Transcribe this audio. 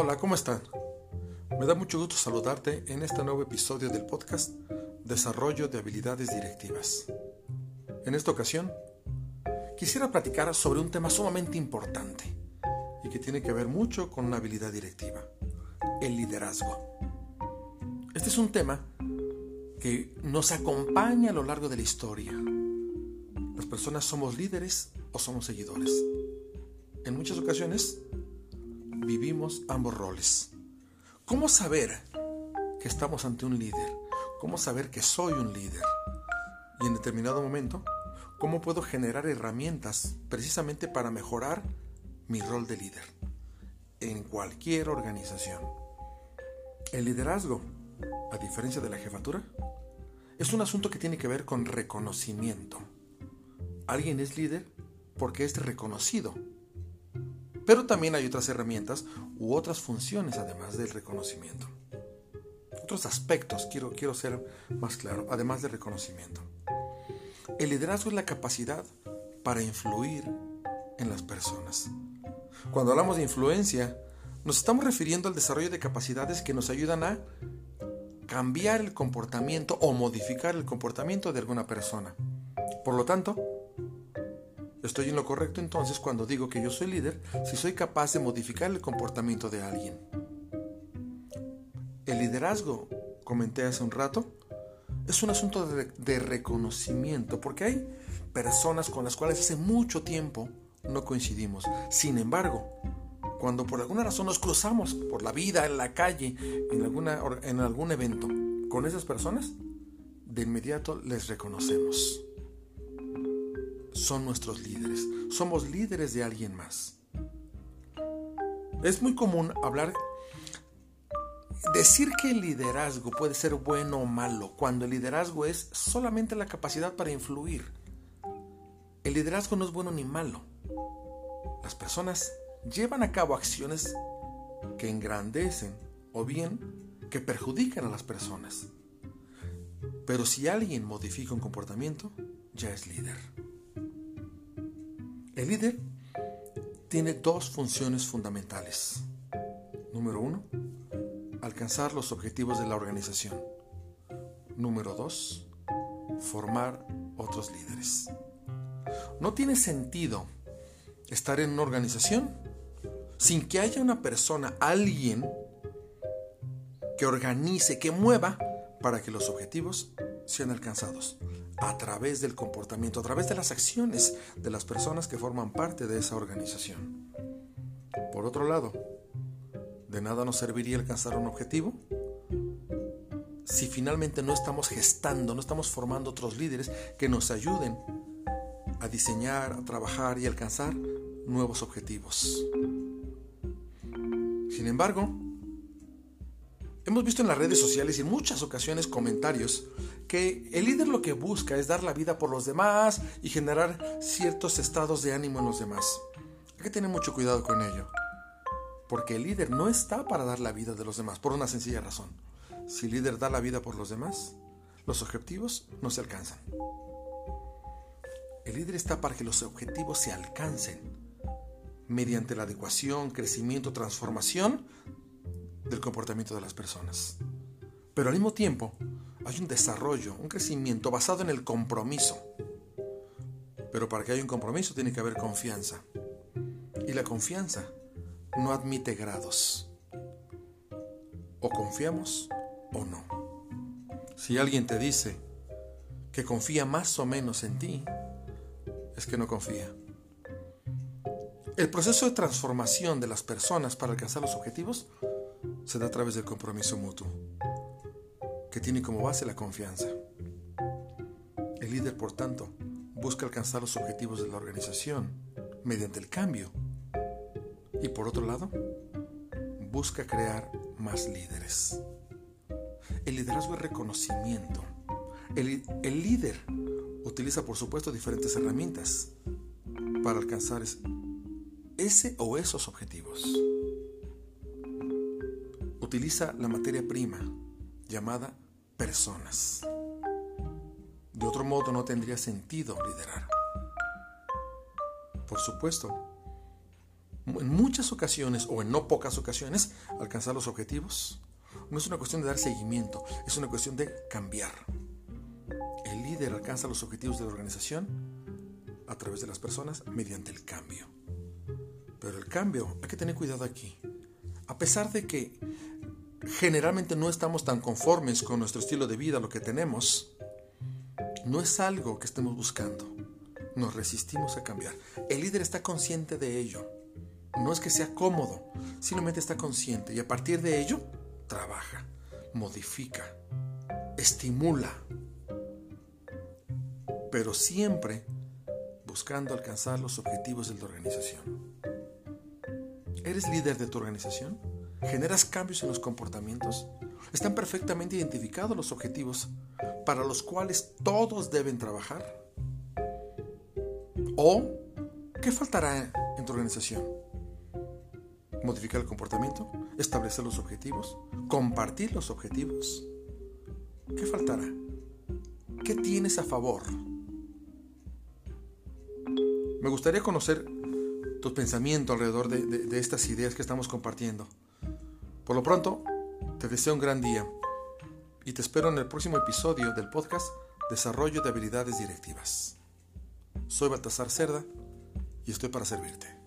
Hola, ¿cómo están? Me da mucho gusto saludarte en este nuevo episodio del podcast Desarrollo de Habilidades Directivas. En esta ocasión, quisiera platicar sobre un tema sumamente importante y que tiene que ver mucho con una habilidad directiva, el liderazgo. Este es un tema que nos acompaña a lo largo de la historia. Las personas somos líderes o somos seguidores. En muchas ocasiones vivimos ambos roles. ¿Cómo saber que estamos ante un líder? ¿Cómo saber que soy un líder? Y en determinado momento, ¿cómo puedo generar herramientas precisamente para mejorar mi rol de líder en cualquier organización? El liderazgo, a diferencia de la jefatura, es un asunto que tiene que ver con reconocimiento. Alguien es líder porque es reconocido pero también hay otras herramientas u otras funciones además del reconocimiento. Otros aspectos, quiero, quiero ser más claro, además del reconocimiento. El liderazgo es la capacidad para influir en las personas. Cuando hablamos de influencia, nos estamos refiriendo al desarrollo de capacidades que nos ayudan a cambiar el comportamiento o modificar el comportamiento de alguna persona. Por lo tanto, Estoy en lo correcto entonces cuando digo que yo soy líder si soy capaz de modificar el comportamiento de alguien. El liderazgo, comenté hace un rato, es un asunto de, reconocimiento porque hay personas con las cuales hace mucho tiempo no coincidimos. Sin embargo, cuando por alguna razón nos cruzamos por la vida, en la calle, en, algún evento con esas personas, de inmediato les reconocemos son nuestros líderes. Somos líderes de alguien más. Es muy común hablar, decir que el liderazgo puede ser bueno o malo, cuando el liderazgo es solamente la capacidad para influir. El liderazgo no es bueno ni malo. Las personas llevan a cabo acciones que engrandecen o bien que perjudican a las personas. Pero si alguien modifica un comportamiento, ya es líder. El líder tiene dos funciones fundamentales. Número uno, alcanzar los objetivos de la organización. Número dos, formar otros líderes. No tiene sentido estar en una organización sin que haya una persona, alguien que organice, que mueva para que los objetivos sean alcanzados a través del comportamiento, a través de las acciones de las personas que forman parte de esa organización. Por otro lado, de nada nos serviría alcanzar un objetivo si finalmente no estamos gestando, no estamos formando otros líderes que nos ayuden a diseñar, a trabajar y alcanzar nuevos objetivos. Sin embargo, hemos visto en las redes sociales y en muchas ocasiones comentarios que el líder lo que busca es dar la vida por los demás y generar ciertos estados de ánimo en los demás. Hay que tener mucho cuidado con ello. Porque el líder no está para dar la vida de los demás, por una sencilla razón. Si el líder da la vida por los demás, los objetivos no se alcanzan. El líder está para que los objetivos se alcancen mediante la adecuación, crecimiento, transformación del comportamiento de las personas. Pero al mismo tiempo, hay un desarrollo, un crecimiento basado en el compromiso. Pero para que haya un compromiso tiene que haber confianza. Y la confianza no admite grados. O confiamos o no. Si alguien te dice que confía más o menos en ti, es que no confía. El proceso de transformación de las personas para alcanzar los objetivos se da a través del compromiso mutuo que tiene como base la confianza. El líder, por tanto, busca alcanzar los objetivos de la organización mediante el cambio. Y por otro lado, busca crear más líderes. El liderazgo es reconocimiento. El, el líder utiliza, por supuesto, diferentes herramientas para alcanzar ese o esos objetivos. Utiliza la materia prima, llamada personas. De otro modo no tendría sentido liderar. Por supuesto, en muchas ocasiones o en no pocas ocasiones alcanzar los objetivos no es una cuestión de dar seguimiento, es una cuestión de cambiar. El líder alcanza los objetivos de la organización a través de las personas mediante el cambio. Pero el cambio, hay que tener cuidado aquí. A pesar de que generalmente no estamos tan conformes con nuestro estilo de vida, lo que tenemos, no es algo que estemos buscando. Nos resistimos a cambiar. El líder está consciente de ello. No es que sea cómodo, simplemente está consciente y a partir de ello trabaja, modifica, estimula, pero siempre buscando alcanzar los objetivos de la organización. ¿Eres líder de tu organización? ¿Generas cambios en los comportamientos? ¿Están perfectamente identificados los objetivos para los cuales todos deben trabajar? ¿O qué faltará en tu organización? ¿Modificar el comportamiento? ¿Establecer los objetivos? ¿Compartir los objetivos? ¿Qué faltará? ¿Qué tienes a favor? Me gustaría conocer tu pensamiento alrededor de, estas ideas que estamos compartiendo. Por lo pronto, te deseo un gran día y te espero en el próximo episodio del podcast Desarrollo de Habilidades Directivas. Soy Baltasar Cerda y estoy para servirte.